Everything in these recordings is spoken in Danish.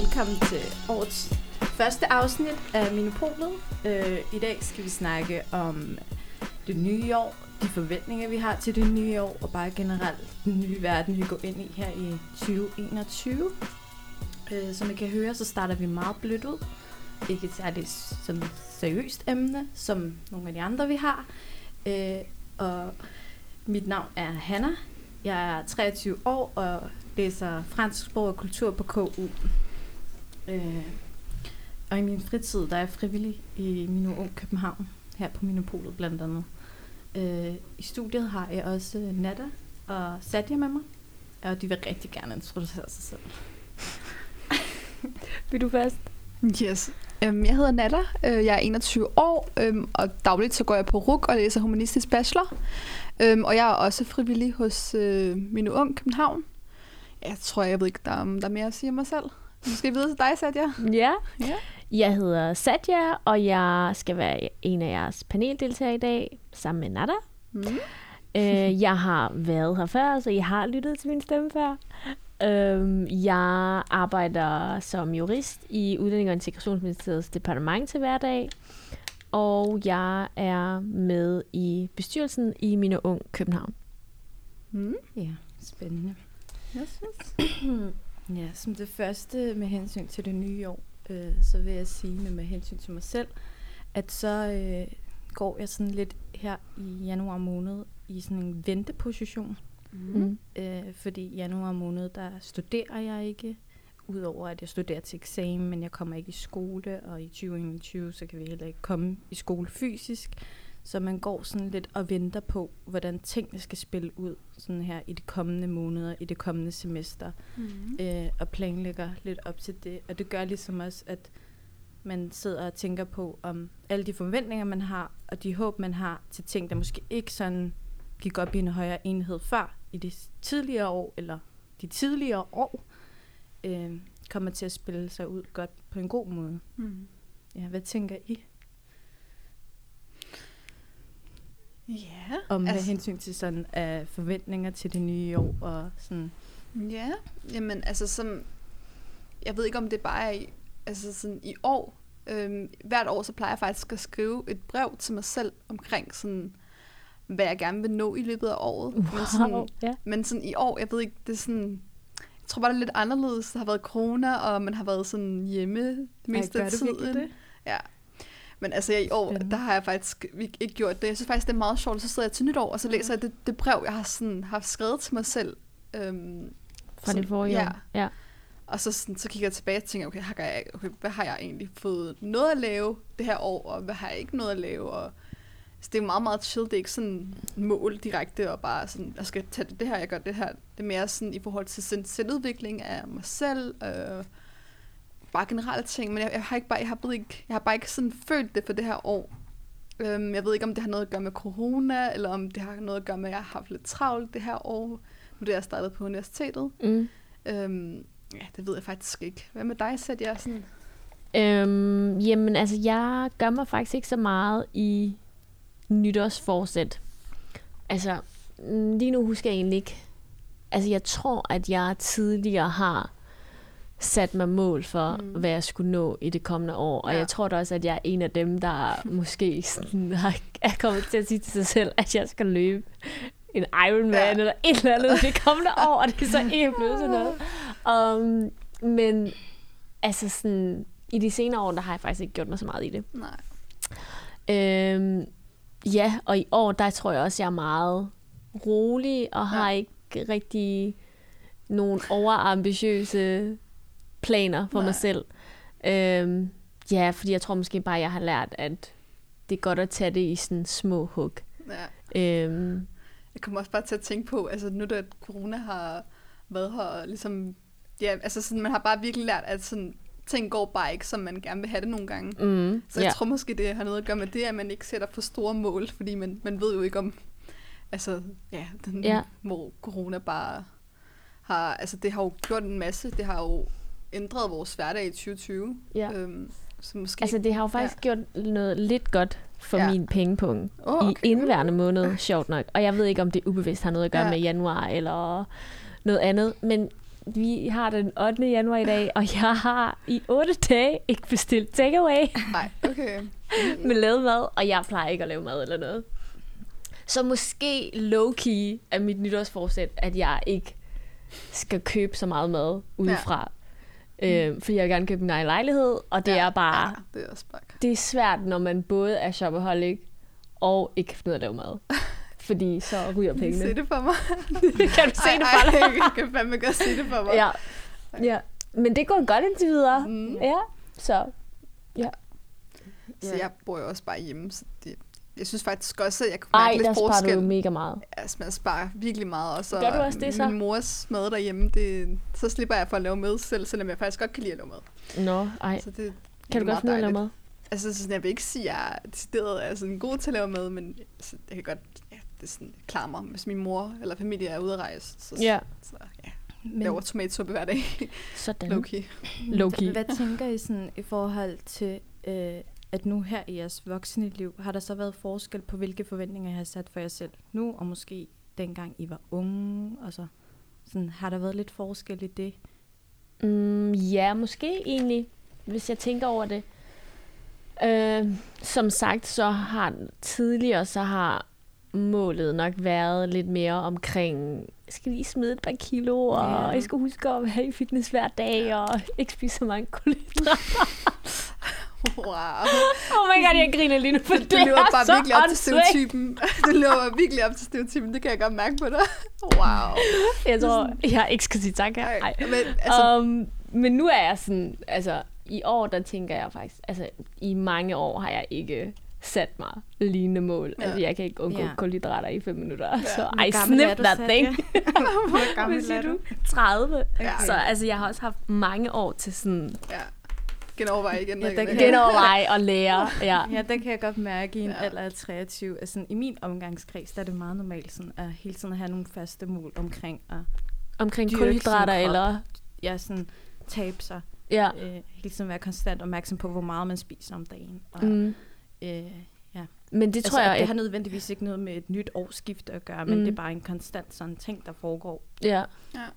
velkommen til årets første afsnit af Minopolet. Øh, I dag skal vi snakke om det nye år, de forventninger, vi har til det nye år, og bare generelt den nye verden, vi går ind i her i 2021. Øh, som I kan høre, så starter vi meget blødt ud. Ikke et særligt sådan seriøst emne, som nogle af de andre, vi har. Øh, og mit navn er Hanna. Jeg er 23 år og læser fransk sprog og kultur på KU. Øh, og i min fritid, der er jeg frivillig i Mino Ung København, her på Minopolet blandt andet. Øh, I studiet har jeg også Nada og Satya med mig, og de vil rigtig gerne introducere sig selv. Vil du først? Yes. Um, jeg hedder Nata, uh, jeg er 21 år, um, og dagligt så går jeg på RUK og læser humanistisk bachelor. Um, og jeg er også frivillig hos uh, Mine Ung København. Jeg tror, jeg ved ikke, der, er- der er mere at sige om mig selv. Måske videre til dig, Satya. Ja. Ja. Jeg hedder Satya, og jeg skal være en af jeres paneldeltagere i dag, sammen med Nada. Mm. Øh, jeg har været her før, så I har lyttet til min stemme før. Øhm, jeg arbejder som jurist i Udlænding- og Integrationsministeriets departement til hverdag, og jeg er med i bestyrelsen i Mine Ung København. Mm. Ja, spændende. Yes, yes. Ja, som det første med hensyn til det nye år, øh, så vil jeg sige med, med hensyn til mig selv, at så øh, går jeg sådan lidt her i januar måned i sådan en venteposition. Mm. Øh, fordi i januar måned, der studerer jeg ikke, udover at jeg studerer til eksamen, men jeg kommer ikke i skole, og i 2021, så kan vi heller ikke komme i skole fysisk. Så man går sådan lidt og venter på, hvordan tingene skal spille ud sådan her i de kommende måneder, i det kommende semester Mm. øh, og planlægger lidt op til det. Og det gør ligesom også, at man sidder og tænker på, om alle de forventninger, man har, og de håb, man har til ting, der måske ikke sådan gik op i en højere enhed før i de tidligere år, eller de tidligere år, øh, kommer til at spille sig ud godt på en god måde. Mm. Ja, hvad tænker I Ja, om med altså, hensyn til sådan uh, forventninger til det nye år og sådan? ja, jamen altså som, jeg ved ikke om det bare er i, altså sådan i år, øhm, hvert år så plejer jeg faktisk at skrive et brev til mig selv omkring sådan, hvad jeg gerne vil nå i løbet af året. Men sådan, Wow. Ja. Men sådan i år, jeg ved ikke, det er sådan... Jeg tror bare, det er lidt anderledes. Der har været corona, og man har været sådan hjemme det meste af tiden. det? Ja. Men altså, i år, Spændende. der har jeg faktisk ikke gjort det. Jeg synes faktisk, det er meget sjovt. Så sidder jeg til nytår, og så læser jeg det, det brev, jeg har sådan, haft skrevet til mig selv. Øhm, Fra sådan- det forrige ja. år. Ja. Og så, sådan, så kigger jeg tilbage og tænker, okay, har jeg, okay, hvad har jeg egentlig fået noget at lave det her år, og hvad har jeg ikke noget at lave? Og, så det er meget, meget chill. Det er ikke sådan mål direkte, og bare sådan, jeg skal tage det her, jeg gør det her. Det er mere sådan i forhold til selvudvikling af mig selv, øh, bare generelle ting. Men jeg, jeg, har ikke bare, jeg, har bare ikke, jeg har bare ikke sådan følt det for det her år. Øhm, jeg ved ikke, om det har noget at gøre med corona, eller om det har noget at gøre med, at jeg har haft lidt travlt det her år. Nu er jeg startet på universitetet. Mm. Øhm, ja, det ved jeg faktisk ikke. Hvad med dig, Sæt? Jeg sådan... Øhm, jamen, altså, jeg gør mig faktisk ikke så meget i nytårsforsæt. Altså, mm, lige nu husker jeg egentlig ikke. Altså, jeg tror, at jeg tidligere har sat mig mål for, Mm. hvad jeg skulle nå i det kommende år. Og Ja. jeg tror da også, at jeg er en af dem, der måske sådan har, er kommet til at sige til sig selv, at jeg skal løbe en Ironman Ja. ja. eller et eller andet det kommende år, og det er så ikke blevet sådan noget. Um, men altså sådan, i de senere år, der har jeg faktisk ikke gjort mig så meget i det. Nej. Øhm, ja, og i år, der tror jeg også, jeg er meget rolig, og har ikke rigtig nogen overambitiøse planer for Nej. mig selv. Øhm, ja, fordi jeg tror måske bare, jeg har lært, at det er godt at tage det i sådan små hug. Ja. Øhm, Jeg kommer også bare til at tænke på, altså nu da corona har været her, og ligesom, ja, altså sådan, man har bare virkelig lært, at sådan, ting går bare ikke, som man gerne vil have det nogle gange. mm, Så jeg tror måske, det har noget at gøre med det, at man ikke sætter for store mål, fordi man, man ved jo ikke om, altså, ja, den, Ja. hvor corona bare har, altså det har jo gjort en masse, det har jo ændret vores hverdag i 2020. Ja. Øhm, så måske, Altså, det har jo faktisk ja. gjort noget lidt godt for Ja. min pengepunkt Åh, okay. i indværende måned, sjovt nok. Og jeg ved ikke, om det ubevidst har noget at gøre Ja. med januar eller noget andet. Men vi har den 8. januar i dag, og jeg har i 8 dage ikke bestilt takeaway Nej, okay. med lavet mad, og jeg plejer ikke at lave mad eller noget. Så måske low-key er mit nytårsforsæt, at jeg ikke skal købe så meget mad udefra. Ja. Øh, fordi jeg vil gerne købe min egen lejlighed, og det ja, er bare... Ja, det er også bare... Det er svært, når man både er shopaholic og ikke kan finde ud af at lave mad. Fordi så ryger pengene. Se det for mig. kan du se ej, det for dig? Ej, jeg kan fandme godt se det for mig. Ja. ja. Men det går godt indtil videre. Mm. Ja, så Så Ja. jeg bor jo også bare hjemme, så det, jeg synes faktisk også, at jeg kunne ej, mærke der lidt sparer forskel. du mega meget. Altså, man sparer virkelig meget. Og så Gør du også det, så? Min mors mad derhjemme, det, så slipper jeg for at lave mad selv, selvom jeg faktisk godt kan lide at lave mad. Nå, ej. Så det, Kan du det er godt finde at lave mad? Altså, sådan, jeg vil ikke sige, at jeg er decideret er sådan god til at lave mad, men altså, jeg kan godt, ja, det er sådan, klarer mig, hvis min mor eller familie er ude at rejse. Så, Ja, så ja, Men laver tomatsuppe hver dag. sådan. Low-key. Low-key. hvad tænker I sådan i forhold til, øh, at nu her i jeres voksne liv, har der så været forskel på, hvilke forventninger I har sat for jer selv nu, og måske dengang I var unge, og så sådan, har der været lidt forskel i det? Mm, ja, måske egentlig, hvis jeg tænker over det. Øh, som sagt, så har tidligere, så har målet nok været lidt mere omkring, jeg skal lige smide et par kilo, og Ja. jeg skal huske at være i fitness hver dag, og ikke spise så mange kulhydrater. Wow. Oh my god, jeg griner lige nu, for Du det lever er bare så virkelig op til stereotypen. Du lever virkelig op til stereotypen, det kan jeg godt mærke på dig. Wow. Jeg tror, jeg ikke skal sige tak her. Ej, Ej. Men, altså, Um, men nu er jeg sådan, altså i år, der tænker jeg faktisk, altså i mange år har jeg ikke sat mig lignende mål. Ja. Altså jeg kan ikke undgå Ja. ja. kulhydrater i fem minutter. Ja. Så I gammel snip du, that Satya? thing. Hvor gammel er du? du? 30. Ja. Så altså jeg har også haft mange år til sådan ja. Genovervej igen. Ja, og der kan- genoverveje og lære. Ja. Ja, den kan jeg godt mærke i en Ja. ja. alder af 23. Altså, I min omgangskreds, der er det meget normalt sådan, at hele tiden have nogle faste mål omkring at Omkring kulhydrater eller... ja, sådan, tabe sig. Ja. Øh, hele tiden være konstant opmærksom på, hvor meget man spiser om dagen. Og, Mm. øh, ja. Men det altså, tror jeg... at det har nødvendigvis ikke noget med et nyt årsskifte at gøre, men Mm. det er bare en konstant sådan ting, der foregår. Ja.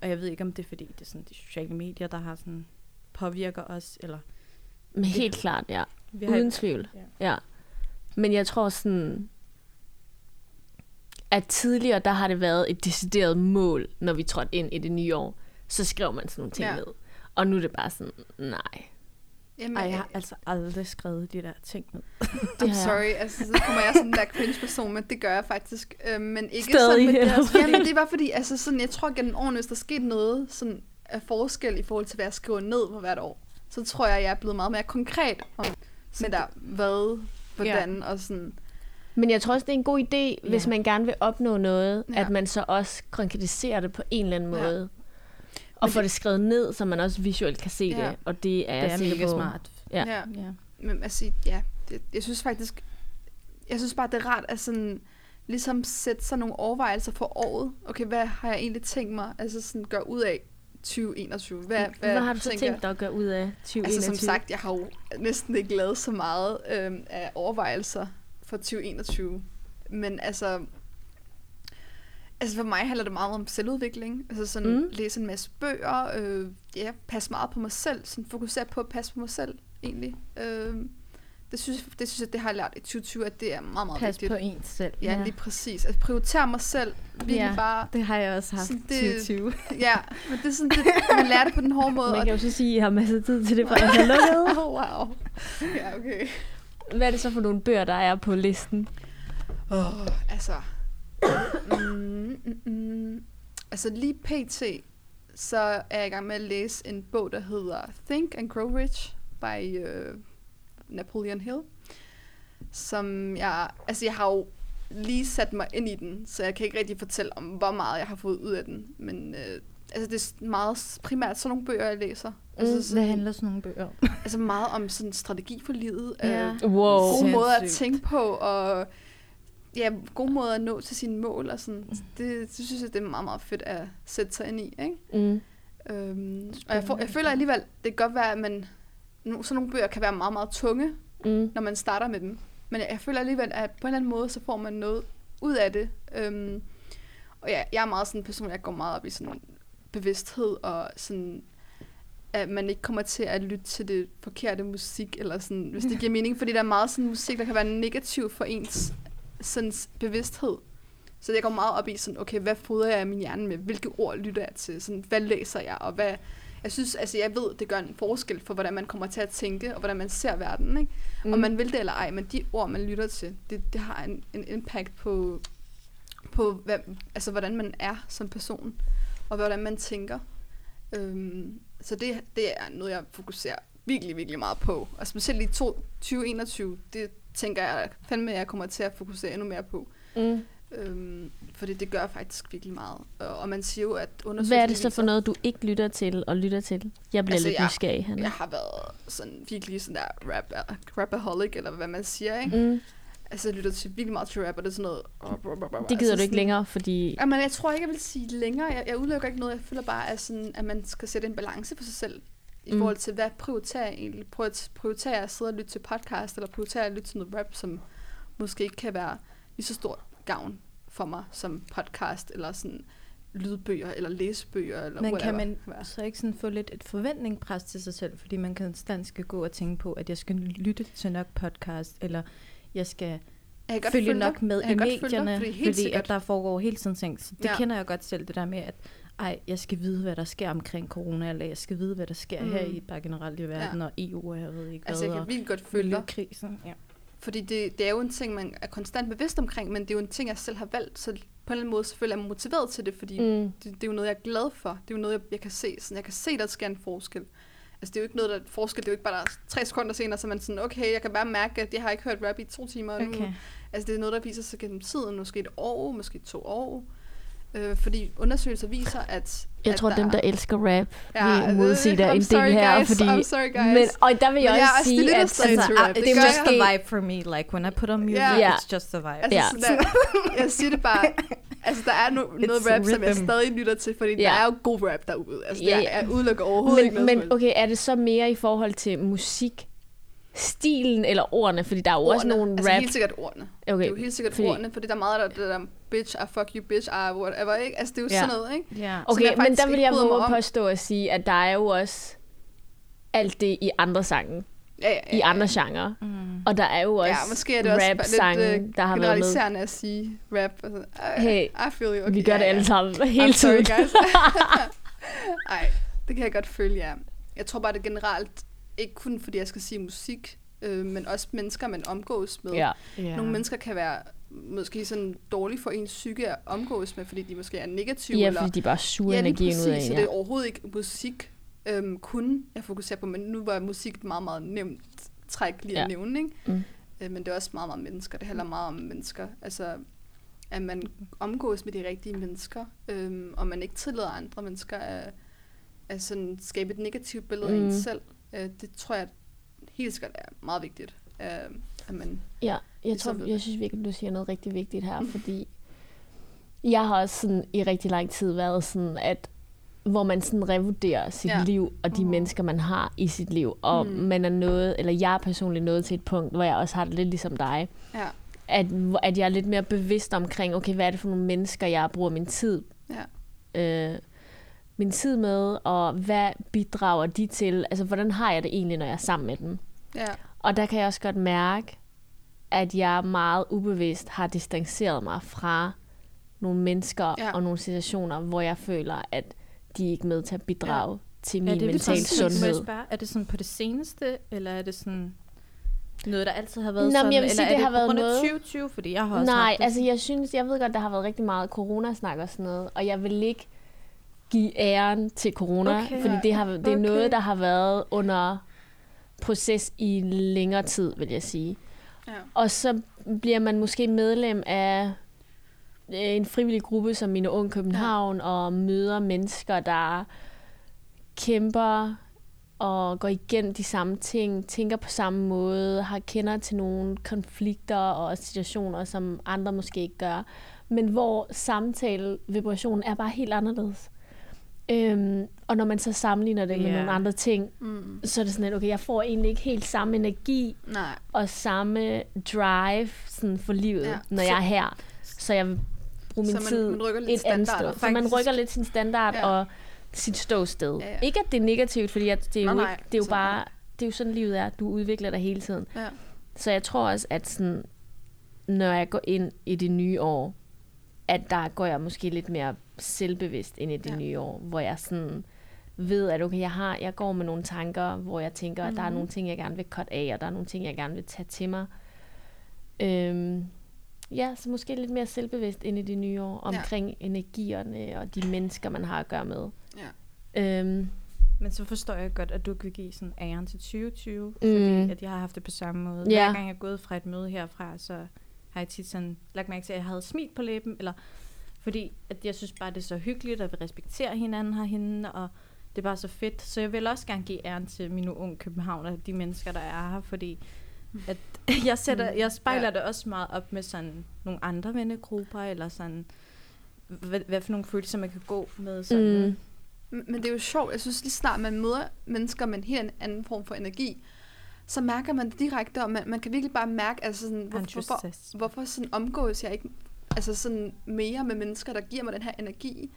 Og jeg ved ikke, om det er fordi, det er sådan de sociale medier, der har sådan påvirker os, eller Men helt klart, ja. vi Uden tvivl. Ja. Ja. Men jeg tror sådan, at tidligere, der har det været et decideret mål, når vi trådte ind i det nye år. Så skrev man sådan nogle ting Ja. ned. Og nu er det bare sådan, nej. Jamen, Ej, jeg har altså aldrig skrevet de der ting ned. Det I'm sorry, altså, så kommer jeg som den der cringe-person, men det gør jeg faktisk. Øh, men ikke Stadig, sådan, men det, er, ja, men det var fordi, altså sådan, jeg tror gennem årene, hvis der skete noget sådan, af forskel i forhold til, hvad jeg skriver ned på hvert år, så tror jeg, jeg er blevet meget mere konkret om, med der, hvad, hvordan, ja. og sådan, Men jeg tror også, det er en god idé, Ja. hvis man gerne vil opnå noget, Ja. ja. at man så også konkretiserer det på en eller anden Ja. måde. Og Men får det- det skrevet ned, så man også visuelt kan se Ja. det. Og det er Det er mega på. smart. Ja. ja. Ja. Men altså, ja, det, jeg synes faktisk, jeg synes bare, det er rart at sådan, ligesom sætte sig nogle overvejelser for året. Okay, hvad har jeg egentlig tænkt mig, altså sådan gøre ud af 2021? Hvad, hvad, Hvad har du så tænker tænkt dig at gøre ud af 2021? Altså som sagt, jeg har jo næsten ikke lavet så meget øhm, af overvejelser for 2021. Men altså, altså for mig handler det meget om selvudvikling. Altså sådan. Mm. læse en masse bøger, øh, ja, passe meget på mig selv, sådan fokusere på at passe på mig selv egentlig. Øh, det synes, det synes jeg, det har jeg lært i 2020, at det er meget, meget Pas vigtigt. på ens selv. Ja, lige præcis. At prioritere mig selv. Virkelig Ja. bare, Det har jeg også haft i det- 2020. ja, men det er sådan, det, man lærer det på den hårde måde. Man kan jo så sige, at I har masser af tid til det, for jeg har lukket. Oh, wow. Ja, okay. Hvad er det så for nogle bøger, der er på listen? Oh, altså... Mm, mm, mm. Altså lige pt. Så er jeg i gang med at læse en bog, der hedder Think and Grow Rich by uh, Napoleon Hill. Som jeg... Altså jeg har jo lige sat mig ind i den, så jeg kan ikke rigtig fortælle om, hvor meget jeg har fået ud af den. Men øh, altså det er meget primært sådan nogle bøger, jeg læser. Altså, Mm, sådan, Hvad handler sådan nogle bøger om? altså meget om sådan strategi for livet. Ja. Øh, Wow. gode måder at Sindssygt. tænke på, og ja, gode måder at nå til sine mål, og sådan. Det, det synes jeg, det er meget, meget fedt at sætte sig ind i, ikke? Mm. Øhm, og jeg, får, jeg føler alligevel, det kan godt være, at man, sådan nogle bøger kan være meget, meget tunge, Mm. når man starter med dem. Men jeg, jeg føler alligevel, at på en eller anden måde, så får man noget ud af det. Øhm, og ja, jeg er meget sådan en person, jeg går meget op i sådan bevidsthed og sådan at man ikke kommer til at lytte til det forkerte musik, eller sådan, hvis det giver mening, fordi der er meget sådan musik, der kan være negativ for ens sådan, bevidsthed. Så jeg går meget op i sådan, okay, hvad fodrer jeg min hjerne med? Hvilke ord lytter jeg til? Sådan, hvad læser jeg? Og hvad, jeg synes, altså jeg ved, det gør en forskel for, hvordan man kommer til at tænke, og hvordan man ser verden, ikke? Mm. Om man vil det eller ej, men de ord, man lytter til, det, det har en, en impact på, på hvad, altså, hvordan man er som person, og hvordan man tænker. Øhm, så det, det er noget, jeg fokuserer virkelig, virkelig meget på. Og specielt i 2021, det tænker jeg fandme, at jeg kommer til at fokusere endnu mere på. Mm. Øhm, fordi det gør faktisk virkelig meget. Og man siger jo, at undersøgelser... Hvad er det så for noget, du ikke lytter til og lytter til? Jeg bliver altså, lidt nysgerrig. Jeg, jeg har været sådan virkelig sådan der rap, rapaholic, eller hvad man siger, ikke? Mm. Altså, jeg lytter til virkelig meget til rap, og det er sådan noget... Det gider altså, du ikke længere, fordi... Jamen, jeg tror ikke, jeg vil sige længere. Jeg, jeg udelukker ikke noget. Jeg føler bare, at, sådan, at man skal sætte en balance for sig selv. I mm. forhold til, hvad prioriterer jeg egentlig? Prioriterer jeg at sidde og lytte til podcast, eller prioriterer jeg at lytte til noget rap, som måske ikke kan være lige så stor gavn for mig som podcast, eller sådan lydbøger, eller læsebøger, eller Men kan man så ikke sådan få lidt et forventningspres til sig selv, fordi man konstant skal gå og tænke på, at jeg skal lytte til nok podcast, eller jeg skal jeg kan følge nok med jeg i medierne, dig, fordi, fordi at der foregår hele tiden ting. Så det ja. kender jeg godt selv, det der med, at ej, jeg skal vide, hvad der sker omkring corona, eller jeg skal vide, hvad der sker mm. her i bare generelt i verden, ja. og EU, og jeg ved ikke altså, hvad. Altså, jeg kan vildt godt følge krisen. Ja. Fordi det, det er jo en ting, man er konstant bevidst omkring, men det er jo en ting, jeg selv har valgt, så på en eller anden måde selvfølgelig er jeg motiveret til det, fordi mm. det, det, er jo noget, jeg er glad for. Det er jo noget, jeg, jeg kan se. Sådan, jeg kan se, der sker en forskel. Altså, det er jo ikke noget, der er forskel. Det er jo ikke bare, der tre sekunder senere, så man sådan, okay, jeg kan bare mærke, at jeg har ikke hørt rap i to timer okay. nu. Altså, det er noget, der viser sig gennem tiden. Måske et år, måske to år. Øh, fordi undersøgelser viser, at... Jeg at tror, der dem, der elsker rap, ja, vil modsige dig en del her. Guys, fordi, I'm sorry, guys. Men, og der vil jeg, jeg også sige, at... Altså, it's just the vibe for me. Like, when I put on music, yeah. it's just the vibe. Altså, yeah. sådan der, jeg siger det bare... Altså, der er no, noget rap, rhythm. som jeg stadig lytter til, fordi yeah. der er jo god rap derude. Altså, yeah. jeg, jeg udelukker overhovedet men, ikke noget Men okay, er det så mere i forhold til musik, stilen eller ordene? Fordi der er jo ordene. også nogle altså, rap... helt sikkert ordene. Okay. Det er jo helt sikkert fordi... ordene, fordi der er meget af det der bitch, I fuck you, bitch, I whatever, ikke? Altså, det er jo ja. sådan noget, ikke? Ja. Okay, men der vil jeg våge påstå at sige, at der er jo også alt det i andre sange. Ja, ja, ja, I andre genrer. Mm. Og der er jo også ja, måske er det rap også sange, lidt, uh, der har været med. at sige rap. Altså, I, hey, I feel you. Okay, vi gør ja, det alle sammen ja. hele tiden. Nej, det kan jeg godt følge, ja. Jeg tror bare, det generelt, ikke kun fordi jeg skal sige musik, øh, men også mennesker, man omgås med. Ja. Yeah. Nogle mennesker kan være måske sådan dårlige for ens psyke at omgås med, fordi de måske er negative. Ja, eller, fordi de bare suger ja, energien ud af en. Ja. Så det er overhovedet ikke musik øhm, kun, jeg fokuserer på, men nu var musik et meget, meget nemt træk lige ja. at nævne, ikke? Mm. Øh, men det er også meget, meget mennesker. Det handler meget om mennesker. Altså, at man omgås med de rigtige mennesker, øhm, og man ikke tillader andre mennesker at, at sådan skabe et negativt billede mm. af en selv. Øh, det tror jeg helt sikkert er meget vigtigt. Øh, at man ja, jeg, tror, jeg synes virkelig, du siger noget rigtig vigtigt her, fordi jeg har også sådan i rigtig lang tid været sådan, at hvor man sådan revurderer sit ja. liv og de mm. mennesker, man har i sit liv. Og mm. man er noget, eller jeg er personligt nået til et punkt, hvor jeg også har det lidt ligesom dig. Ja. At, at jeg er lidt mere bevidst omkring, okay, hvad er det for nogle mennesker, jeg bruger min tid ja. øh, min tid med, og hvad bidrager de til? Altså, hvordan har jeg det egentlig, når jeg er sammen med dem? Ja. Og der kan jeg også godt mærke, at jeg meget ubevidst har distanceret mig fra nogle mennesker ja. og nogle situationer, hvor jeg føler, at de ikke er med til at bidrage ja. til min mentale sundhed. Spørge, er det sådan på det seneste, eller er det sådan noget, der altid har været Nå, sådan? Jeg vil sige, eller det har været noget... 2020, fordi jeg har også Nej, haft det. altså jeg synes, jeg ved godt, der har været rigtig meget coronasnak og sådan noget, og jeg vil ikke give æren til corona, okay. fordi det, har, det er okay. noget, der har været under proces i længere tid, vil jeg sige. Ja. Og så bliver man måske medlem af øh, en frivillig gruppe som Mine Unge København, ja. og møder mennesker, der kæmper og går igen de samme ting, tænker på samme måde, har kender til nogle konflikter og situationer, som andre måske ikke gør, men hvor samtale, vibrationen er bare helt anderledes. Øhm, og når man så sammenligner det yeah. med nogle andre ting, mm. så er det sådan, at okay, jeg får egentlig ikke helt samme energi Nej. og samme drive sådan for livet, ja. når jeg er her. Så jeg vil bruge min så man, tid man et andet sted. Så man rykker lidt sin standard, ja. og sit ståsted. Ja, ja. Ikke at det er negativt, fordi at det er jo, Nej, ikke, det er jo så- bare, det er jo sådan livet er. Du udvikler dig hele tiden. Ja. Så jeg tror også, at sådan, når jeg går ind i det nye år, at der går jeg måske lidt mere selvbevidst ind i det Ja. nye år, hvor jeg sådan ved, at okay, jeg, har, jeg går med nogle tanker, hvor jeg tænker, at der er Mhm. nogle ting, jeg gerne vil cut af, og der er nogle ting, jeg gerne vil tage til mig. Øhm, ja, så måske lidt mere selvbevidst ind i det nye år, omkring ja. energierne og de mennesker, man har at gøre med. Ja. Øhm, Men så forstår jeg godt, at du kan give sådan æren til 2020, Mm. fordi at jeg har haft det på samme måde. Ja. Hver gang jeg er gået fra et møde herfra, så har jeg tit sådan lagt mærke til, at jeg havde smil på læben, eller fordi at jeg synes bare, det er så hyggeligt, at vi respekterer hinanden herhenne, og det er bare så fedt. Så jeg vil også gerne give æren til mine unge københavner, de mennesker, der er her, fordi at jeg, sætter, jeg spejler Ja. det også meget op med sådan nogle andre vennegrupper, eller sådan, hvad, hvad for nogle følelser man kan gå med. Sådan. mm, Men men det er jo sjovt. Jeg synes lige snart, man møder mennesker med en helt anden form for energi, så mærker man det direkte, og man, man kan virkelig bare mærke, altså sådan, hvor, hvorfor, hvorfor sådan omgås jeg ikke altså sådan mere med mennesker, der giver mig den her energi.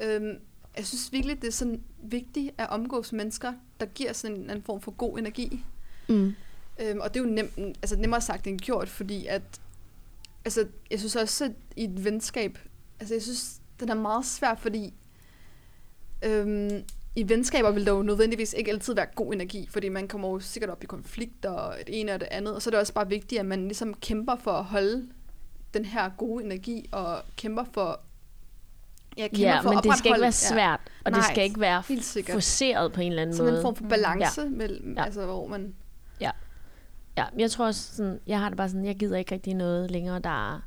Øhm, jeg synes virkelig, det er sådan vigtigt at omgås mennesker, der giver sådan en anden form for god energi. mm, Øhm, og det er jo nem, altså nemmere sagt end gjort, fordi at, altså jeg synes også, at i et venskab, altså jeg synes, den er meget svær, fordi øhm, i venskaber vil der jo nødvendigvis ikke altid være god energi, fordi man kommer jo sikkert op i konflikter og det ene og det andet, og så er det også bare vigtigt, at man ligesom kæmper for at holde den her gode energi, og kæmper for, ja, ja, for men det skal ikke være svært, og det Nej, skal ikke være forceret på en eller anden Sådan måde. en form for Mm. balance ja. mellem, Ja. altså hvor man, Ja, jeg tror også sådan, jeg har det bare sådan, jeg gider ikke rigtig noget længere, der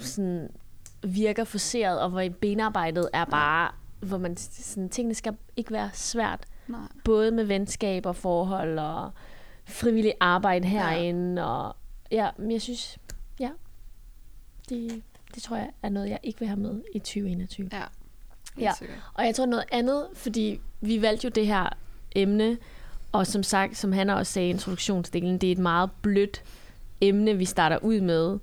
sådan virker forceret, og hvor benarbejdet er bare, hvor man sådan, tingene skal ikke være svært, nej. både med venskab og forhold og frivillig arbejde herinde, og ja, men jeg synes, ja, det, det tror jeg er noget, jeg ikke vil have med i 2021. Ja, Ja. Og jeg tror noget andet, fordi vi valgte jo det her emne, og som sagt, som han også sagde i introduktionsdelen, det er et meget blødt emne, vi starter ud med.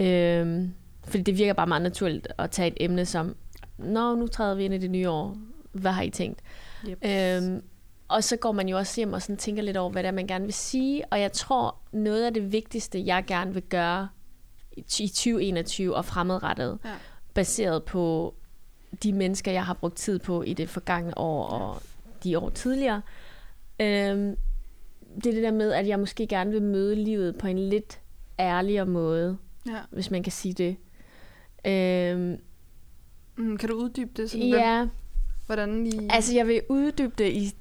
Øhm, fordi det virker bare meget naturligt at tage et emne som, Nå, nu træder vi ind i det nye år. Hvad har I tænkt? Yep. Øhm, og så går man jo også hjem og sådan tænker lidt over, hvad det er, man gerne vil sige. Og jeg tror, noget af det vigtigste, jeg gerne vil gøre i 2021 og fremadrettet, Ja. baseret på de mennesker, jeg har brugt tid på i det forgangne år og de år tidligere, øhm, det er det der med, at jeg måske gerne vil møde livet på en lidt ærligere måde, Ja. hvis man kan sige det. Øhm, Mm, kan du uddybe det? Sådan, hvem- ja, Hvordan I... altså jeg vil uddybe det i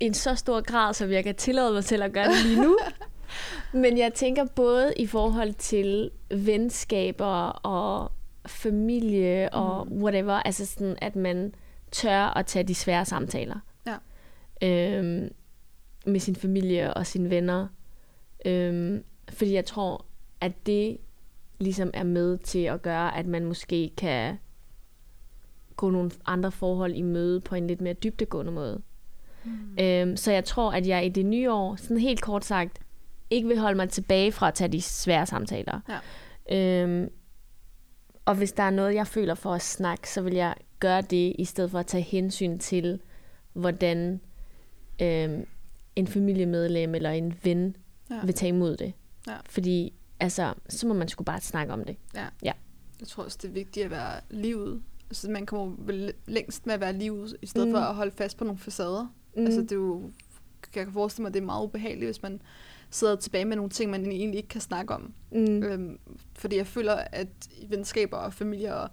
en så stor grad, som jeg kan tillade mig til at gøre det lige nu. Men jeg tænker både i forhold til venskaber og familie og whatever, altså sådan, at man tør at tage de svære samtaler. Ja. Øhm, med sin familie og sine venner. Øhm, fordi jeg tror, at det ligesom er med til at gøre, at man måske kan gå nogle andre forhold i møde på en lidt mere dybdegående måde. Mm. Øhm, så jeg tror, at jeg i det nye år, sådan helt kort sagt, ikke vil holde mig tilbage fra at tage de svære samtaler. Ja. Øhm, og hvis der er noget, jeg føler for at snakke, så vil jeg gøre det, i stedet for at tage hensyn til, hvordan øhm, en familiemedlem eller en ven ja. vil tage imod det. Ja. Fordi, altså, så må man sgu bare snakke om det. Ja. Ja. Jeg tror også, det er vigtigt at være livet. Altså, man kommer vel længst med at være livet, i stedet mm. For at holde fast på nogle facader. Mm. Altså, det er jo... Jeg kan forestille mig, at det er meget ubehageligt, hvis man sidder tilbage med nogle ting, man egentlig ikke kan snakke om. Mm. Øhm, fordi jeg føler, at venskaber og familier og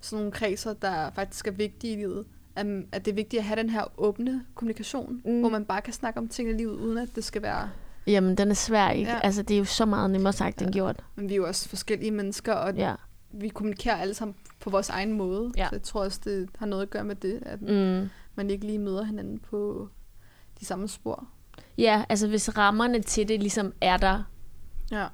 sådan nogle kredser, der faktisk er vigtige i livet, at, at det er vigtigt at have den her åbne kommunikation, mm. Hvor man bare kan snakke om ting i livet, uden at det skal være... Jamen, den er svær, ikke? Ja. Altså, det er jo så meget nemmere sagt end Ja. gjort. Men vi er jo også forskellige mennesker, og Ja. Vi kommunikerer alle sammen på vores egen måde. Ja. Så jeg tror også, det har noget at gøre med det, at Mm. man ikke lige møder hinanden på de samme spor. Ja, altså hvis rammerne til det ligesom er der, Ja,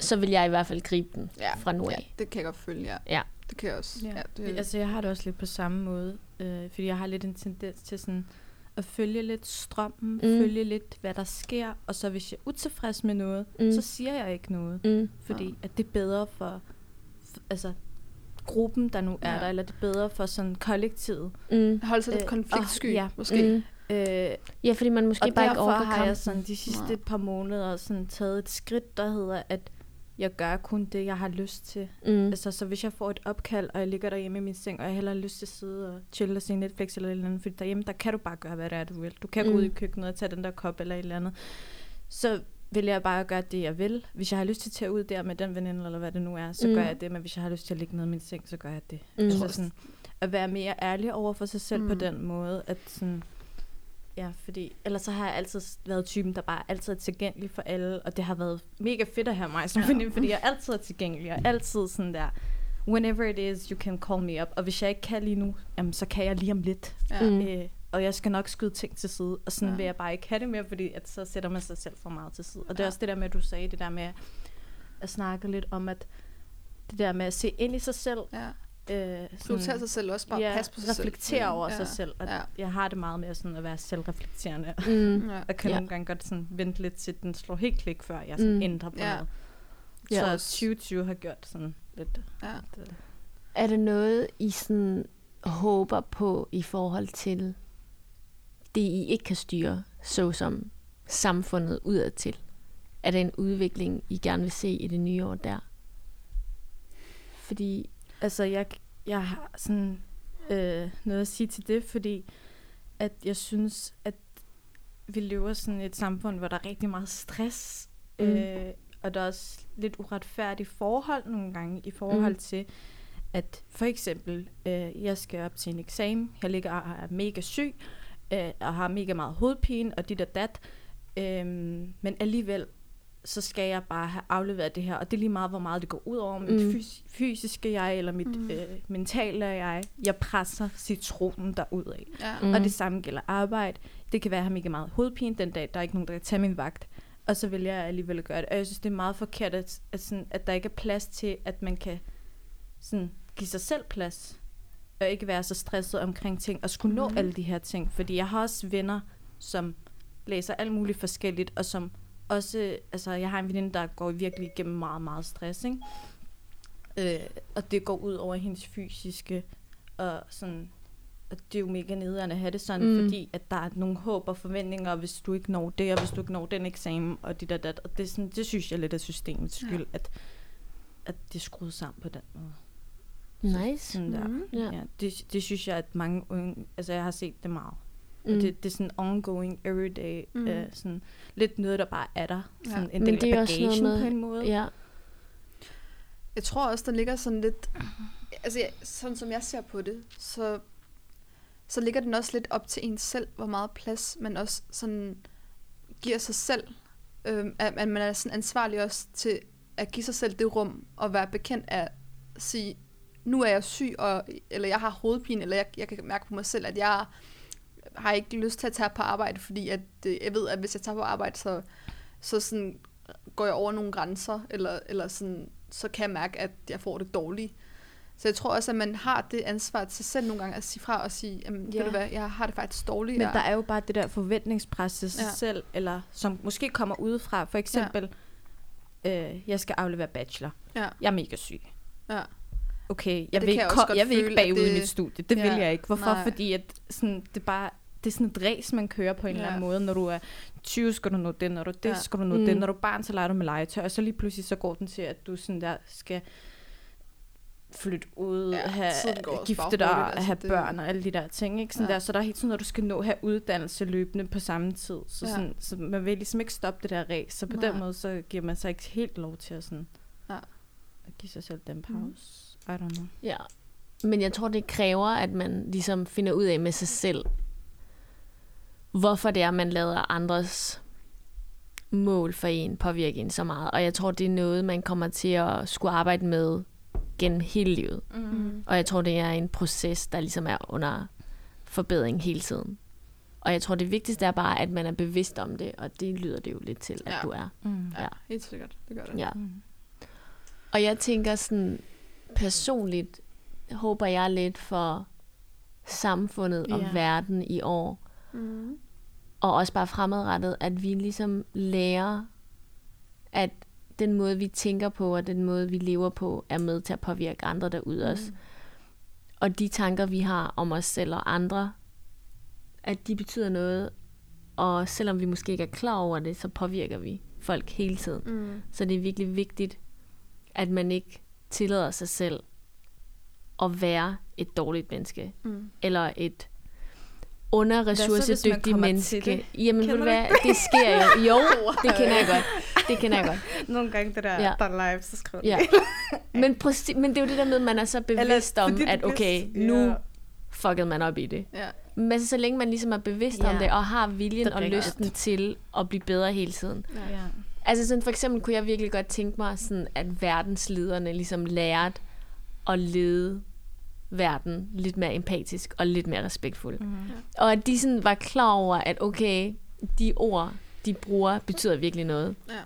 så vil jeg i hvert fald gribe den ja. fra nu ja af. det kan jeg godt følge, ja. Ja. Det kan jeg også. Ja. Ja, det, Altså, jeg har det også lidt på samme måde, øh, fordi jeg har lidt en tendens til sådan at følge lidt strømmen, mm. Følge lidt, hvad der sker, og så hvis jeg er utilfreds med noget, mm. Så siger jeg ikke noget, Mm. fordi at det er bedre for, altså, gruppen, der nu er Ja. der, eller det er bedre for sådan kollektivet. Mm. Holde sig lidt Øh, konfliktsky, og- ja. måske. Mm. Øh, Ja, fordi man måske og bare ikke derfor orker har jeg kampen. sådan de sidste Nej. par måneder sådan taget et skridt, der hedder, at jeg gør kun det, jeg har lyst til. Mm. Altså, så hvis jeg får et opkald, og jeg ligger derhjemme i min seng, og jeg heller har lyst til at sidde og chille og se Netflix eller et eller andet, fordi derhjemme, der kan du bare gøre, hvad det er, du vil. Du kan mm. gå ud i køkkenet og tage den der kop eller et eller andet. Så vil jeg bare gøre det, jeg vil. Hvis jeg har lyst til at tage ud der med den veninde, eller hvad det nu er, så Mm. gør jeg det. Men hvis jeg har lyst til at ligge nede i min seng, så gør jeg det. Mm. Altså sådan, at være mere ærlig over for sig selv mm. på den måde, at sådan, ja, fordi, ellers så har jeg altid været typen, der bare altid er tilgængelig for alle, og det har været mega fedt at have mig som Ja. veninde, fordi jeg altid er tilgængelig, og altid sådan der, whenever it is, you can call me up, og hvis jeg ikke kan lige nu, jamen, så kan jeg lige om lidt, Ja. Mm. øh, og jeg skal nok skyde ting til side, og sådan Ja. ja. vil jeg bare ikke have det mere, fordi at så sætter man sig selv for meget til side, og det er Ja. også det der med, at du sagde, det der med at snakke lidt om, at det der med at se ind i sig selv, ja. øh, Prioritere sig selv også, bare ja, passe på sig selv. reflektere over ja. sig selv. Og Ja. Jeg har det meget med sådan at være selvreflekterende. Mm. Ja. Og kan Ja. nogle gange godt sådan vente lidt til, den slår helt klik, før jeg sådan Mm. ændrer på Ja. noget. Ja. Så 2020 har gjort sådan lidt... Ja. Det, Er det noget, I sådan håber på i forhold til det, I ikke kan styre, såsom samfundet udadtil? Er det en udvikling, I gerne vil se i det nye år der? Fordi, altså, jeg, jeg har sådan øh, noget at sige til det, fordi at jeg synes, at vi lever sådan et samfund, hvor der er rigtig meget stress, Mm. mm. øh, og der er også lidt uretfærdige forhold nogle gange i forhold Mm. mm. til, at for eksempel, øh, jeg skal op til en eksamen, jeg ligger og er mega syg, øh, og har mega meget hovedpine, og dit og dat, øh, men alligevel, så skal jeg bare have afleveret det her, og det er lige meget, hvor meget det går ud over mit Mm. fys- fysiske jeg, eller mit Mm. øh, mentale jeg. Jeg presser citronen derud af. Ja. Mm. Og det samme gælder arbejde. Det kan være, at jeg har mega meget hovedpine den dag, der er ikke nogen, der kan tage min vagt. Og så vil jeg alligevel gøre det. Og jeg synes, det er meget forkert, at, at, sådan, at der ikke er plads til, at man kan sådan, give sig selv plads. Og ikke være så stresset omkring ting, og skulle nå mm. alle de her ting. Fordi jeg har også venner, som læser alt muligt forskelligt, og som også, altså jeg har en veninde, der går virkelig igennem meget, meget stress, ikke? Øh, og det går ud over hendes fysiske, og sådan, og det er jo mega nederen at have det sådan, Mm. fordi at der er nogle håb og forventninger, hvis du ikke når det, og hvis du ikke når den eksamen, og dit og dat. Og det, sådan, det synes jeg lidt er systemets skyld, ja. at, at det er skruet sammen på den måde. Nice. Sådan der. Mhm. Ja. Ja. Ja, det, det synes jeg, at mange unge, altså jeg har set det meget. Mm. Mm. Og det, det er sådan ongoing, everyday, Mm. mm. øh, sådan lidt noget, der bare er der. Ja. Sådan en Men del det er af også noget bagagen med- på en måde. Ja. Jeg tror også, der ligger sådan lidt... Altså, jeg, sådan som jeg ser på det, så, så ligger den også lidt op til en selv, hvor meget plads man også sådan giver sig selv. Øhm, at, at man er sådan ansvarlig også til at give sig selv det rum, og være bekendt af at sige, nu er jeg syg, og, eller jeg har hovedpine, eller jeg, jeg kan mærke på mig selv, at jeg har ikke lyst til at tage på arbejde, fordi at, øh, jeg ved, at hvis jeg tager på arbejde, så, så sådan går jeg over nogle grænser, eller, eller sådan, så kan jeg mærke, at jeg får det dårligt. Så jeg tror også, at man har det ansvar til selv nogle gange at sige fra og sige, jamen, ja. Ved du hvad, jeg har det faktisk dårligt. Men der er jo bare det der forventningspres til sig ja. selv, eller som måske kommer udefra. For eksempel, ja. øh, jeg skal aflevere bachelor. ja, Jeg er mega syg. ja. Okay, jeg det vil ikke, jeg jeg vil ikke bagud i det- mit studie. Det Ja, vil jeg ikke. Hvorfor? nej. Fordi at sådan, det, er bare, det er sådan et race, man kører på en Ja. eller anden måde. Når du er 20, skal du nå det. Når du det, Ja. skal du nå Mm. det. Når du er barn, så leger du med legetøj. Og så lige pludselig, så går den til, at du sådan der skal flytte ud, Ja, have, gifte dig, altså, have det- børn og alle de der ting. Ikke? Sådan Ja. der. Så der er helt sådan noget, du skal nå at have uddannelse løbende på samme tid. Så, Ja. sådan, så man vil ligesom ikke stoppe det der race. Så på Nej. den måde, så giver man sig ikke helt lov til at, sådan, Ja. at give sig selv den pause. I don't know. Ja. Men jeg tror, det kræver, at man ligesom finder ud af med sig selv, hvorfor det er, man lader andres mål for en påvirke en så meget. Og jeg tror, det er noget, man kommer til at skulle arbejde med gennem hele livet. Mm. Og jeg tror, det er en proces, der ligesom er under forbedring hele tiden. Og jeg tror, det vigtigste er bare, at man er bevidst om det, og det lyder det jo lidt til, at Ja. du er. Mm. Ja, helt sikkert. Det gør det. Ja. Mm. Og jeg tænker sådan, personligt håber jeg lidt for samfundet og Ja. verden i år, Mm. og også bare fremadrettet, at vi ligesom lærer, at den måde, vi tænker på, og den måde, vi lever på, er med til at påvirke andre derude mm. også. Og de tanker, vi har om os selv og andre, at de betyder noget, og selvom vi måske ikke er klar over det, så påvirker vi folk hele tiden. Mm. Så det er virkelig vigtigt, at man ikke tillader sig selv at være et dårligt menneske, Mm. eller et til menneske. det? Jamen, ved Kender du du hvad, det sker jo. Jo, det kender jeg godt. Det kender jeg godt. Nogle gange det der, Ja. ja. der er live, så skriver Ja. Men, præcis, men det er jo det der med, at man er så bevidst om, fordi du at okay, vidste- nu ja. fuckede man op i det. Ja. Men så længe man ligesom er bevidst om Ja. det, og har viljen og lysten til at blive bedre hele tiden. Ja. Altså sådan for eksempel kunne jeg virkelig godt tænke mig, sådan, at verdenslederne ligesom lærte at lede verden lidt mere empatisk og lidt mere respektfuld. Mm. Og at de sådan var klar over, at okay, de ord, de bruger, betyder virkelig noget. Ja.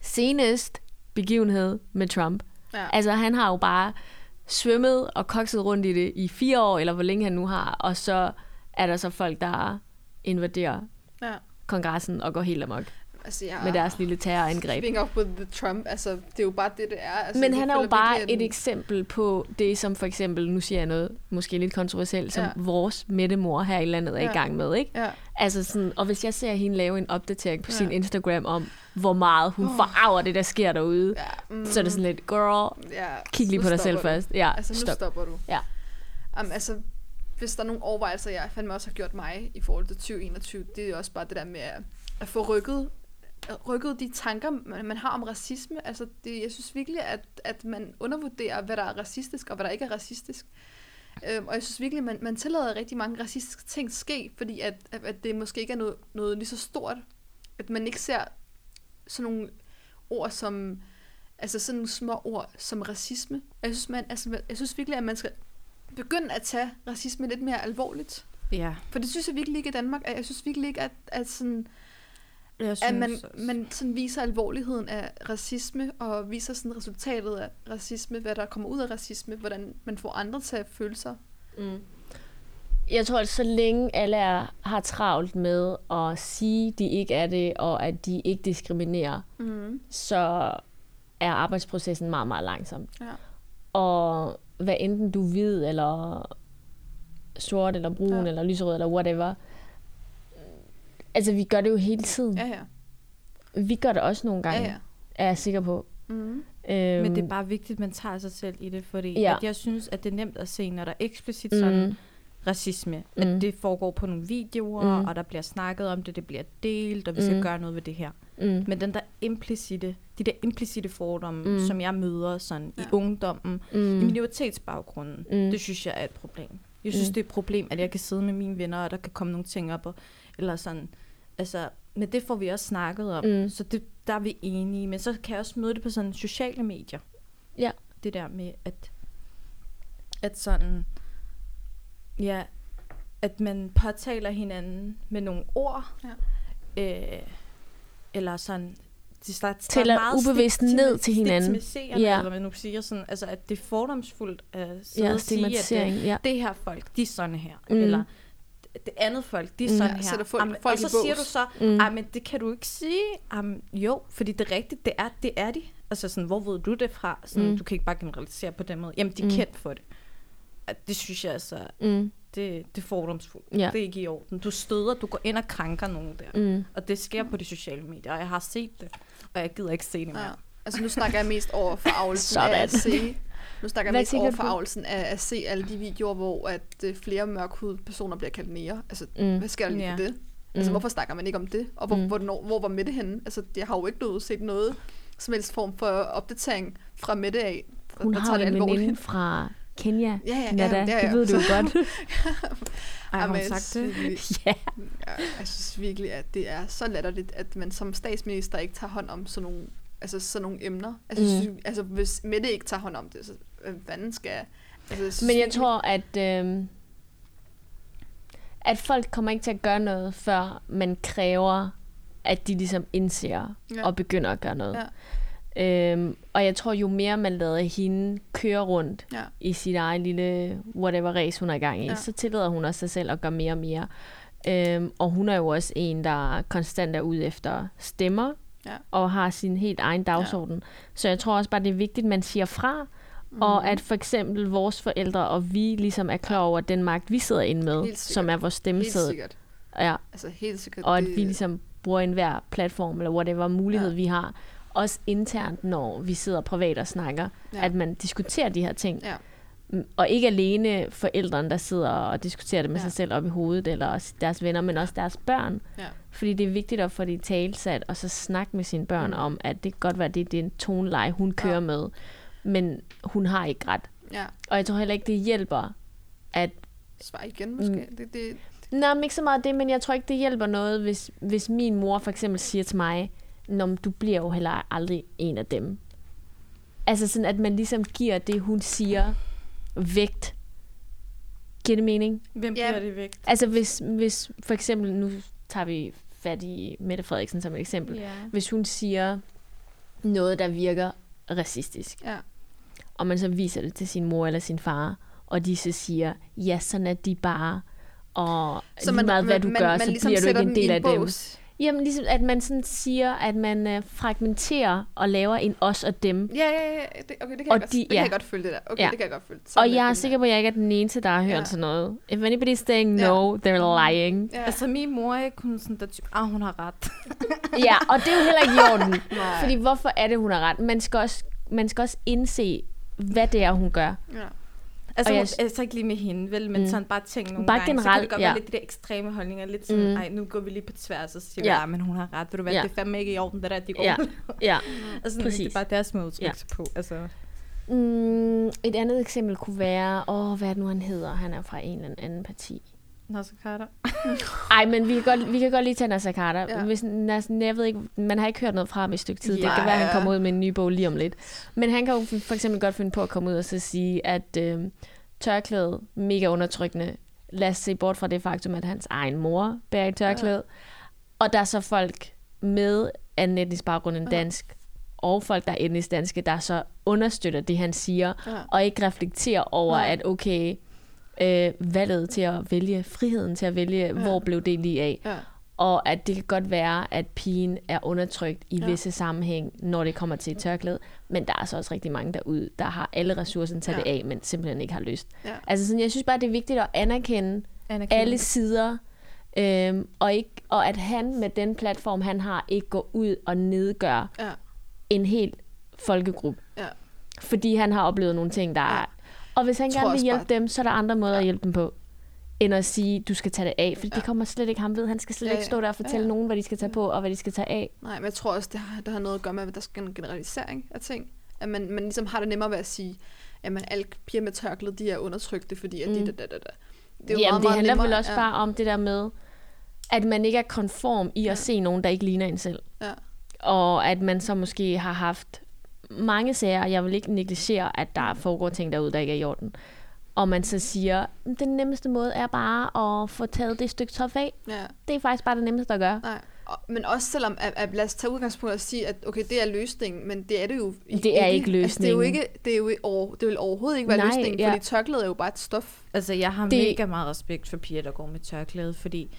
Senest begivenhed med Trump. Ja. Altså han har jo bare svømmet og kokset rundt i det i fire år, eller hvor længe han nu har, og så er der så folk, der invaderer ja. kongressen og går helt amok Altså, jeg med deres lille terrorangreb. Speaking of with the Trump, altså, det er jo bare det, det er. Altså, Men han er jo bare et eksempel på det, som for eksempel, nu siger jeg noget måske lidt kontroversielt, som Ja. vores mættemor her i landet er Ja. i gang med, ikke? Ja, Altså sådan, og hvis jeg ser hende lave en opdatering på Ja. sin Instagram om, hvor meget hun forarver det, der sker derude, ja, mm, så er det sådan lidt, girl, ja, kig lige nu på dig selv du. først. Ja, Altså, nu stop. stopper du. Ja. Um, altså, hvis der er nogle overvejelser, jeg fandme også har gjort mig i forhold til 2021, det er også bare det der med at, at få rykket, rykket de tanker, man, man har om racisme. Altså, det, jeg synes virkelig, at, at man undervurderer, hvad der er racistisk, og hvad der ikke er racistisk. Øhm, og jeg synes virkelig, at man, man tillader rigtig mange racistiske ting ske, fordi at, at, det måske ikke er noget, noget lige så stort. At man ikke ser sådan nogle ord som, altså sådan nogle små ord som racisme. Jeg synes, man, altså, jeg synes virkelig, at man skal begynde at tage racisme lidt mere alvorligt. ja. For det synes jeg virkelig ikke i Danmark. Jeg synes virkelig ikke, at, at, sådan, Jeg at man, også. man sådan viser alvorligheden af racisme, og viser sådan resultatet af racisme, hvad der kommer ud af racisme, hvordan man får andre til at føle sig. Mm. Jeg tror, at så længe alle er, har travlt med at sige, de ikke er det, og at de ikke diskriminerer, Mm. så er arbejdsprocessen meget, meget langsom. Ja. Og hvad enten du er hvid, eller sort, eller brun, Ja. eller lyserød, eller whatever. Altså, vi gør det jo hele tiden. Ja, ja. Vi gør det også nogle gange, ja, ja. er jeg sikker på. Mm. Øhm, Men det er bare vigtigt, at man tager sig selv i det, fordi Ja. at jeg synes, at det er nemt at se, når der er eksplicit sådan mm, racisme, Mm. at det foregår på nogle videoer, Mm. og der bliver snakket om det, det bliver delt, og vi skal Mm. gøre noget ved det her. mm, Men den der implicite, de der implicite fordomme, Mm. mm. som jeg møder sådan Ja. i ungdommen, mm, i minoritetsbaggrunden, Mm. det synes jeg er et problem. Jeg synes, Mm. det er et problem, at jeg kan sidde med mine venner, og der kan komme nogle ting op, og, eller sådan, altså, men det får vi også snakket om, Mm. så det, der er vi enige. Men så kan jeg også møde det på sådan sociale medier. Ja. Det der med, at, at sådan, ja, at man påtaler hinanden med nogle ord, ja. øh, eller sådan, de starter, Tæller ubevidst ned til hinanden. Ja. Eller hvad nu siger sådan, altså at det er fordomsfuldt at sidde ja, og sige, at det, stigmatisering, ja. det her folk, de er sådan her. Mm. Eller det andet folk, de er Mm. sådan Ja, her. sætter folk- Jamen, folk og så siger du så, Mm. mm. men det kan du ikke sige. Jamen, jo, fordi det er rigtigt, det er, det er de. Altså sådan, hvor ved du det fra? Sådan, Mm. mm. Du kan ikke bare generalisere på den måde. Jamen, de er Mm. mm. kendt for det. Det synes jeg altså, Mm, det, det er fordomsfuldt. Ja. Det er ikke i orden. Du støder, du går ind og krænker nogen der. mm, Og det sker på de sociale medier, og jeg har set det. Og jeg gider ikke se det mere. Ja. Altså nu snakker jeg mest over af Sådan. at se. Nu snakker jeg mest over forarvelsen af at se alle de videoer, hvor at øh, flere mørkhudede personer bliver kaldt nære. Altså, Mm. hvad sker der lige Ja. for det? Altså, Mm. hvorfor snakker man ikke om det? Og hvor, Mm. hvornår, hvor var Mette henne? Altså, jeg har jo ikke noget, set noget som helst form for opdatering fra Mette af. der- Hun der har tager jo det en veninde fra Kenya, Ja, ja, ja, er jeg. Det ved du jo godt. Ej, har hun sagt det? ja. Ja, jeg synes virkelig, at det er så latterligt, at man som statsminister ikke tager hånd om sådan nogle, altså sådan nogle emner. Altså, Mm. synes, altså hvis Mette ikke tager hånd om det, så hvem fanden skal... Altså, jeg synes Men jeg tror, at, øh, at folk kommer ikke til at gøre noget, før man kræver, at de ligesom indser Ja. og begynder at gøre noget. Ja. Øhm, og jeg tror, jo mere man lader hende køre rundt Ja. i sit eget lille whatever race, hun er i gang i, ja. så tillader hun også sig selv at gøre mere og mere. Øhm, og hun er jo også en, der konstant er ude efter stemmer Ja. og har sin helt egen dagsorden. Ja. Så jeg tror også bare, det er vigtigt, at man siger fra, mm. og at for eksempel vores forældre og vi ligesom er klar over den magt, vi sidder inde med, Helt som er vores Helt stemmesæde. sikkert. Ja, Altså helt sikkert. og at det, vi ligesom bruger enhver platform, eller whatever mulighed Ja. vi har, også internt, når vi sidder privat og snakker, ja. at man diskuterer de her ting. Ja. Og ikke alene forældrene, der sidder og diskuterer det med Ja. sig selv op i hovedet, eller deres venner, men også deres børn. Ja. Fordi det er vigtigt at få det talsat, og så snakke med sine børn Mm. om, at det kan godt være, at det, det er en toneleje, hun kører Ja. med, men hun har ikke ret. Ja. Og jeg tror heller ikke, det hjælper, at Svar igen måske. Mm. Det, det, Nej, men ikke så meget det, men jeg tror ikke, det hjælper noget, hvis, hvis min mor for eksempel siger til mig, Nå, du bliver jo heller aldrig en af dem. Altså sådan, at man ligesom giver det, hun siger, vægt. Giver det mening? Hvem Ja. bliver det vægt? Altså hvis, hvis for eksempel, nu tager vi fat i Mette Frederiksen som et eksempel. Ja. Hvis hun siger noget, der virker racistisk, ja. og man så viser det til sin mor eller sin far, og de så siger, ja, sådan er de bare, og så lige meget hvad du gør, så ligesom bliver du sætter ikke en del af dem. Jamen ligesom, at man sådan siger, at man øh, fragmenterer og laver en os og dem. Ja, ja, ja. Det, okay, det kan, Og jeg, godt, de- det kan ja. jeg godt følge det der. Okay, Ja. det kan jeg godt følge. Og jeg er sikker på, at jeg ikke er den eneste, der har hørt Ja. ja. sådan noget. If anybody's saying Ja. no, they're lying. Ja. Altså, min mor er hun sådan, der typ, ah, hun har ret. Ja, og det er jo heller ikke i orden. Fordi hvorfor er det, hun har ret? Man skal også, man skal også indse, hvad det er, hun gør. Ja. Altså, Og jeg, altså ikke lige med hende, vel, men Mm. sådan bare ting nogle Bare gange. så kan generelt, det godt ja. være lidt de der ekstreme holdninger. Lidt sådan, Mm. ej, nu går vi lige på tværs, og så siger Ja. vi, ja, men hun har ret. Ved du hvad, Ja. det er fandme ikke i orden, det der, de går. Ja, ja. altså, det præcis. er bare deres måde at Ja. på. Altså, Mm, et andet eksempel kunne være, åh, hvad er det nu, han hedder? Han er fra en eller anden parti. Nasser Carter. Ej, men vi kan godt, vi kan godt lige tage Nasser Carter. Ja. Ja. Hvis, Nasser, jeg ved ikke, man har ikke hørt noget fra ham i et stykke tid. Det Ja, kan være, at ja. han kommer ud med en ny bog lige om lidt. Men han kan jo for eksempel godt finde på at komme ud og så sige, at øh, tørklæde, mega undertrykkende. Lad os se bort fra det faktum, at hans egen mor bærer et tørklæde. Ja. Og der er så folk med anden etnisk baggrund end Ja. dansk, og folk, der er etnisk danske, der så understøtter det, han siger, Ja. og ikke reflekterer over, Nej. at okay, øh, valget til at vælge, friheden til at vælge, ja. hvor blev det lige af. Ja. Og at det kan godt være, at pigen er undertrykt i Ja. visse sammenhæng, når det kommer til et tørklæde. Men der er så også rigtig mange derude, der har alle ressourcerne til ja. det af, men simpelthen ikke har lyst. Ja. Altså sådan, jeg synes bare, det er vigtigt at anerkende Anerkende. alle sider, øhm, og, ikke, og at han med den platform, han har, ikke går ud og nedgør Ja. en hel folkegruppe. Ja. Fordi han har oplevet nogle ting, der Ja. Er... Og hvis han gerne vil hjælpe bare- dem, så er der andre måder Ja. at hjælpe dem på, end at sige, du skal tage det af. For Ja. det kommer slet ikke ham ved. Han skal slet Ja, ikke ja. stå der og Ja, fortælle ja. nogen, hvad de skal tage på, og hvad de skal tage af. Nej, men jeg tror også, det har, det har noget at gøre med, at der skal en generalisering af ting. At man, man ligesom har det nemmere ved at sige, at man, alle piger med tørklæde, de er undertrykte, fordi at de Mm. da, da, da, da. Det, Jamen, det handler vel også bare om det der med, at man ikke er konform i at Ja. se nogen, der ikke ligner en selv. Ja. Og at man så måske har haft mange sager, jeg vil ikke negligere, at der foregår ting derude, der ikke er i orden. Og man så siger, den nemmeste måde er bare at få taget det stykke top af. Ja, Det er faktisk bare det nemmeste at gøre. nej. Men også selvom, at, at lad os tage udgangspunkt og sige, at okay, det er løsningen, men det er det jo Det er ikke Altså, det er jo løsningen. ikke, det er jo over, det vil overhovedet ikke være Nej, løsningen, ja. fordi tørklæde er jo bare et stof. Altså, jeg har Det- mega meget respekt for piger, der går med tørklæde, fordi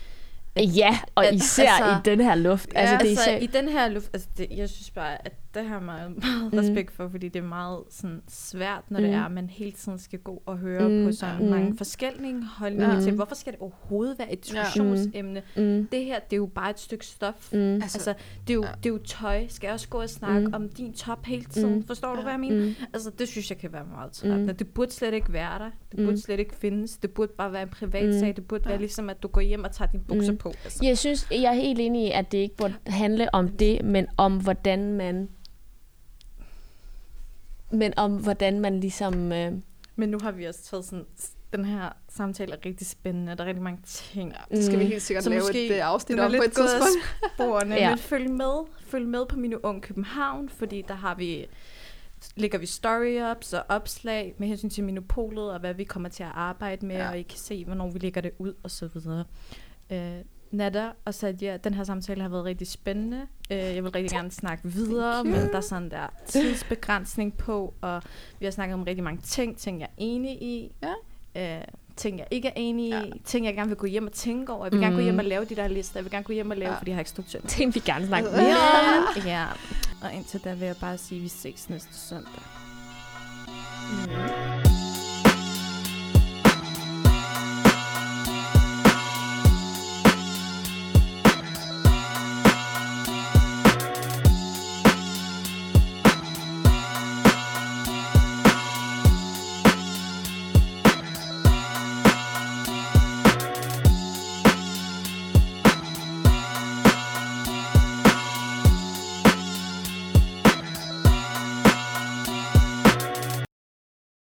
Ja, og At- især altså- i den her luft. Ja, altså, det er altså, især... i den her luft, altså det, jeg synes bare, at det har jeg meget, meget Mm. respekt for, fordi det er meget sådan, svært, når Mm. det er, at man hele tiden skal gå og høre Mm, på sådan mm. mange forskellige holdninger Mm. til, hvorfor skal det overhovedet være et diskussionsemne? Mm, Det her, det er jo bare et stykke stof. mm, Altså, Altså, det er, jo, ja. det er jo tøj. Skal jeg også gå og snakke Mm. om din top hele tiden? Mm. Forstår du, Ja. hvad jeg mener? mm. Altså, det synes jeg kan være meget træt. Mm. Det burde slet ikke være der. Det Mm. burde slet ikke findes. Det burde bare være en privat Mm. sag. Det burde være Ja. ligesom, at du går hjem og tager dine bukser Mm. på. Altså. Jeg synes, jeg er helt enig i, at det ikke burde handle om det, men om hvordan man... Men om hvordan man ligesom... Øh, Men nu har vi også taget sådan, den her samtale er rigtig spændende. Der er rigtig mange ting. Ja, det skal vi Mm. helt sikkert Så lave måske et uh, afsnit om på et tidspunkt. sporene, Ja. men følg med. Følg med på Mine Ung København, fordi der har vi lægger vi story-ups og opslag med hensyn til Minopolet og hvad vi kommer til at arbejde med, Ja. ja. og I kan se, hvornår vi lægger det ud og så videre. Øh, Nada og Sadia, den her samtale har været rigtig spændende. Øh, jeg vil rigtig gerne snakke videre, men der er sådan der tidsbegrænsning på, og vi har snakket om rigtig mange ting, ting jeg er enig i. Ja. Øh, ting, jeg ikke er enig i, Ja. ting, jeg gerne vil gå hjem og tænke over. Jeg vil gerne gå Mm. hjem og lave de der lister. Jeg vil gerne gå hjem og lave, Ja. fordi jeg har ikke struktur. Ting, vi gerne snakke Altså, mere om. Ja. ja. Og indtil da vil jeg bare sige, at vi ses næste søndag. Mm.